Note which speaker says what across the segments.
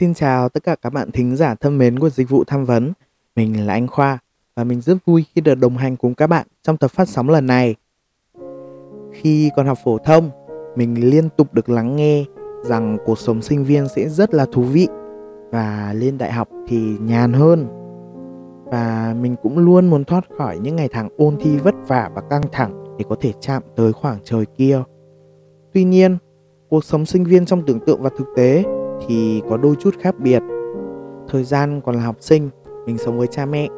Speaker 1: Xin chào tất cả các bạn thính giả thân mến của dịch vụ tham vấn. Mình là anh Khoa và mình rất vui khi được đồng hành cùng các bạn trong tập phát sóng lần này. Khi còn học phổ thông, mình liên tục được lắng nghe rằng cuộc sống sinh viên sẽ rất là thú vị và lên đại học thì nhàn hơn. Và mình cũng luôn muốn thoát khỏi những ngày tháng ôn thi vất vả và căng thẳng để có thể chạm tới khoảng trời kia. Tuy nhiên, cuộc sống sinh viên trong tưởng tượng và thực tế thì có đôi chút khác biệt. Thời gian còn là học sinh, mình sống với cha mẹ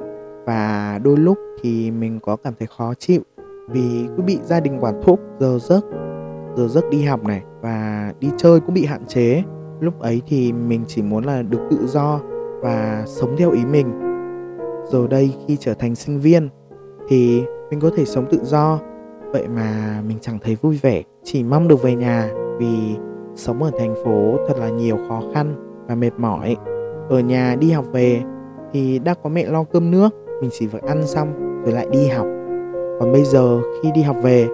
Speaker 1: và đôi lúc thì mình có cảm thấy khó chịu vì cứ bị gia đình quản thúc giờ giấc giờ giấc đi học này và đi chơi cũng bị hạn chế lúc ấy thì mình chỉ muốn là được tự do và sống theo ý mình giờ đây khi trở thành sinh viên thì mình có thể sống tự do vậy mà mình chẳng thấy vui vẻ chỉ mong được về nhà vì sống ở thành phố thật là nhiều khó khăn và mệt mỏi. Ở nhà đi học về thì đã có mẹ lo cơm nước, mình chỉ việc ăn xong rồi lại đi học. Còn bây giờ khi đi học về,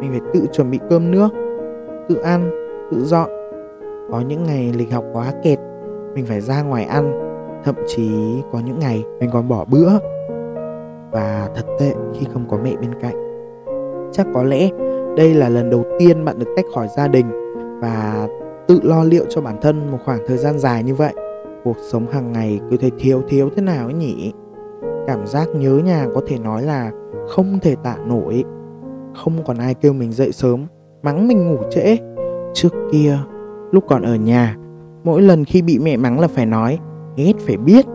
Speaker 1: mình phải tự chuẩn bị cơm nước, tự ăn, tự dọn. Có những ngày lịch học quá kẹt, mình phải ra ngoài ăn. Thậm chí có những ngày mình còn bỏ bữa. Và thật tệ khi không có mẹ bên cạnh. Chắc có lẽ đây là lần đầu tiên bạn được tách khỏi gia đình và tự lo liệu cho bản thân một khoảng thời gian dài như vậy. Cuộc sống hàng ngày cứ thấy thiếu thiếu thế nào ấy nhỉ? Cảm giác nhớ nhà có thể nói là không thể tạ nổi. Không còn ai kêu mình dậy sớm, mắng mình ngủ trễ. Trước kia, lúc còn ở nhà, mỗi lần khi bị mẹ mắng là phải nói ghét phải biết.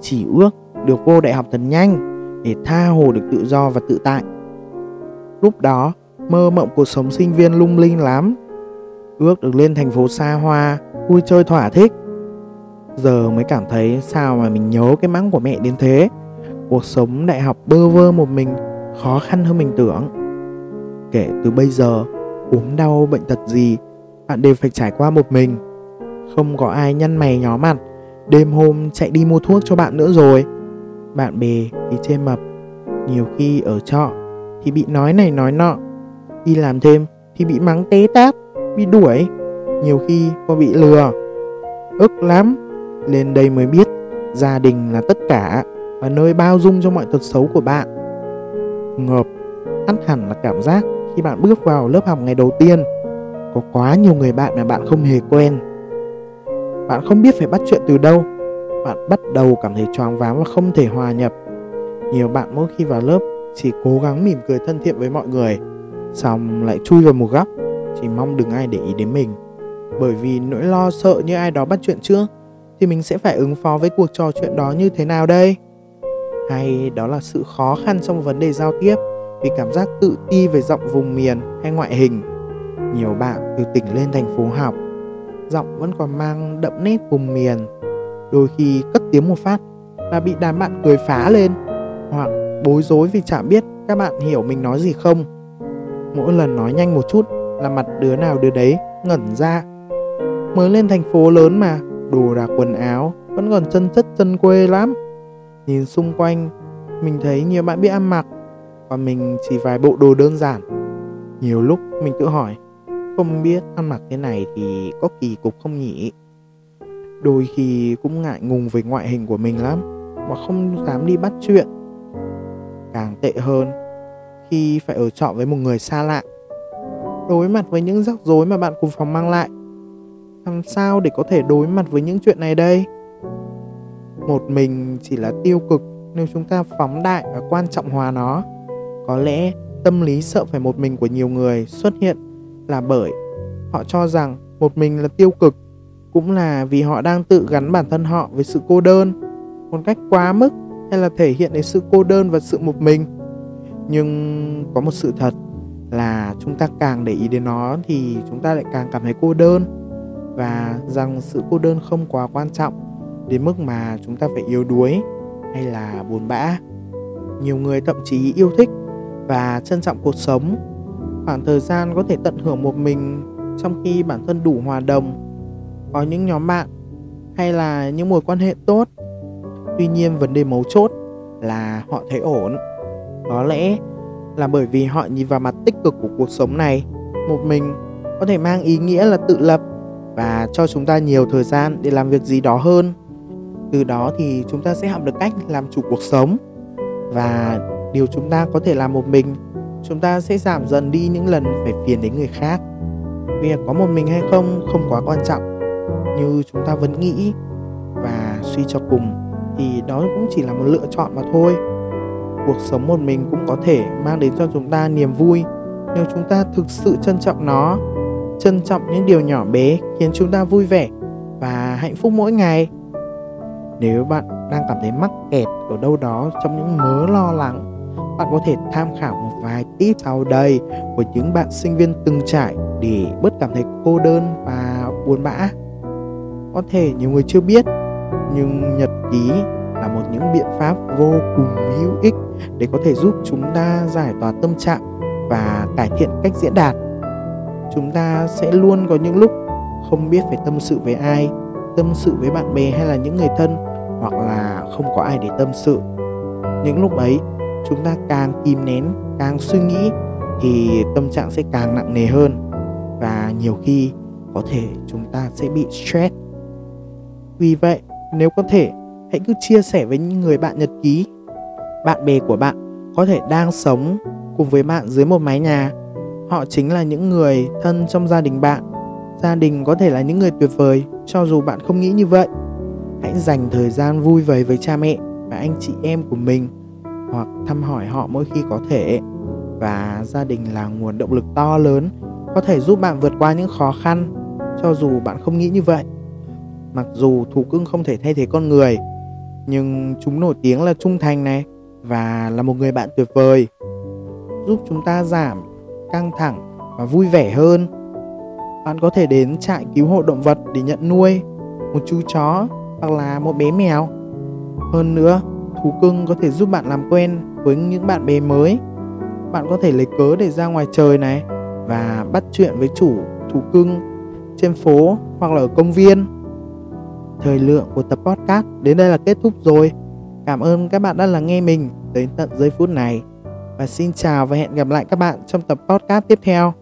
Speaker 1: Chỉ ước được vô đại học thật nhanh để tha hồ được tự do và tự tại. Lúc đó, mơ mộng cuộc sống sinh viên lung linh lắm ước được lên thành phố xa hoa, vui chơi thỏa thích. Giờ mới cảm thấy sao mà mình nhớ cái mắng của mẹ đến thế. Cuộc sống đại học bơ vơ một mình, khó khăn hơn mình tưởng. Kể từ bây giờ ốm đau bệnh tật gì, bạn đều phải trải qua một mình. Không có ai nhăn mày nhó mặt, đêm hôm chạy đi mua thuốc cho bạn nữa rồi. Bạn bè thì chê mập, nhiều khi ở trọ thì bị nói này nói nọ, đi làm thêm thì bị mắng té tát bị đuổi, nhiều khi còn bị lừa. Ức lắm lên đây mới biết gia đình là tất cả và nơi bao dung cho mọi tật xấu của bạn. Ngợp, ăn hẳn là cảm giác khi bạn bước vào lớp học ngày đầu tiên. Có quá nhiều người bạn mà bạn không hề quen. Bạn không biết phải bắt chuyện từ đâu. Bạn bắt đầu cảm thấy choáng váng và không thể hòa nhập. Nhiều bạn mỗi khi vào lớp chỉ cố gắng mỉm cười thân thiện với mọi người, xong lại chui vào một góc chỉ mong đừng ai để ý đến mình. Bởi vì nỗi lo sợ như ai đó bắt chuyện trước thì mình sẽ phải ứng phó với cuộc trò chuyện đó như thế nào đây? Hay đó là sự khó khăn trong vấn đề giao tiếp vì cảm giác tự ti về giọng vùng miền hay ngoại hình. Nhiều bạn từ tỉnh lên thành phố học, giọng vẫn còn mang đậm nét vùng miền. Đôi khi cất tiếng một phát là bị đám bạn cười phá lên, hoặc bối rối vì chả biết các bạn hiểu mình nói gì không. Mỗi lần nói nhanh một chút là mặt đứa nào đứa đấy, ngẩn ra. Mới lên thành phố lớn mà, đồ đạc quần áo vẫn còn chân chất chân quê lắm. Nhìn xung quanh, mình thấy nhiều bạn biết ăn mặc, còn mình chỉ vài bộ đồ đơn giản. Nhiều lúc mình tự hỏi, không biết ăn mặc thế này thì có kỳ cục không nhỉ? Đôi khi cũng ngại ngùng về ngoại hình của mình lắm, mà không dám đi bắt chuyện. Càng tệ hơn, khi phải ở trọ với một người xa lạ đối mặt với những rắc rối mà bạn cùng phòng mang lại. Làm sao để có thể đối mặt với những chuyện này đây? Một mình chỉ là tiêu cực nếu chúng ta phóng đại và quan trọng hóa nó. Có lẽ tâm lý sợ phải một mình của nhiều người xuất hiện là bởi họ cho rằng một mình là tiêu cực, cũng là vì họ đang tự gắn bản thân họ với sự cô đơn. Một cách quá mức hay là thể hiện đến sự cô đơn và sự một mình? Nhưng có một sự thật là chúng ta càng để ý đến nó thì chúng ta lại càng cảm thấy cô đơn. Và rằng sự cô đơn không quá quan trọng đến mức mà chúng ta phải yếu đuối hay là buồn bã. Nhiều người thậm chí yêu thích và trân trọng cuộc sống. Khoảng thời gian có thể tận hưởng một mình trong khi bản thân đủ hòa đồng, có những nhóm bạn hay là những mối quan hệ tốt. Tuy nhiên vấn đề mấu chốt là họ thấy ổn. Có lẽ là bởi vì họ nhìn vào mặt tích cực của cuộc sống này. Một mình có thể mang ý nghĩa là tự lập và cho chúng ta nhiều thời gian để làm việc gì đó hơn. Từ đó thì chúng ta sẽ học được cách làm chủ cuộc sống. Và điều chúng ta có thể làm một mình, chúng ta sẽ giảm dần đi những lần phải phiền đến người khác. Việc có một mình hay không không quá quan trọng. Như chúng ta vẫn nghĩ và suy cho cùng thì đó cũng chỉ là một lựa chọn mà thôi cuộc sống một mình cũng có thể mang đến cho chúng ta niềm vui. Nếu chúng ta thực sự trân trọng nó, trân trọng những điều nhỏ bé khiến chúng ta vui vẻ và hạnh phúc mỗi ngày. Nếu bạn đang cảm thấy mắc kẹt ở đâu đó trong những mớ lo lắng, bạn có thể tham khảo một vài tip sau đây của những bạn sinh viên từng trải để bớt cảm thấy cô đơn và buồn bã. Có thể nhiều người chưa biết, nhưng nhật ký là một những biện pháp vô cùng hữu ích để có thể giúp chúng ta giải tỏa tâm trạng và cải thiện cách diễn đạt. Chúng ta sẽ luôn có những lúc không biết phải tâm sự với ai, tâm sự với bạn bè hay là những người thân hoặc là không có ai để tâm sự. Những lúc ấy, chúng ta càng kìm nén, càng suy nghĩ thì tâm trạng sẽ càng nặng nề hơn và nhiều khi có thể chúng ta sẽ bị stress. Vì vậy, nếu có thể, hãy cứ chia sẻ với những người bạn nhật ký bạn bè của bạn có thể đang sống cùng với bạn dưới một mái nhà. Họ chính là những người thân trong gia đình bạn. Gia đình có thể là những người tuyệt vời, cho dù bạn không nghĩ như vậy. Hãy dành thời gian vui vầy với cha mẹ và anh chị em của mình, hoặc thăm hỏi họ mỗi khi có thể. Và gia đình là nguồn động lực to lớn, có thể giúp bạn vượt qua những khó khăn, cho dù bạn không nghĩ như vậy. Mặc dù thú cưng không thể thay thế con người, nhưng chúng nổi tiếng là trung thành này và là một người bạn tuyệt vời, giúp chúng ta giảm, căng thẳng và vui vẻ hơn. Bạn có thể đến trại cứu hộ động vật để nhận nuôi, một chú chó hoặc là một bé mèo. Hơn nữa, thú cưng có thể giúp bạn làm quen với những bạn bè mới. Bạn có thể lấy cớ để ra ngoài trời này và bắt chuyện với chủ thú cưng trên phố hoặc là ở công viên. Thời lượng của tập podcast đến đây là kết thúc rồi cảm ơn các bạn đã lắng nghe mình đến tận giây phút này. Và xin chào và hẹn gặp lại các bạn trong tập podcast tiếp theo.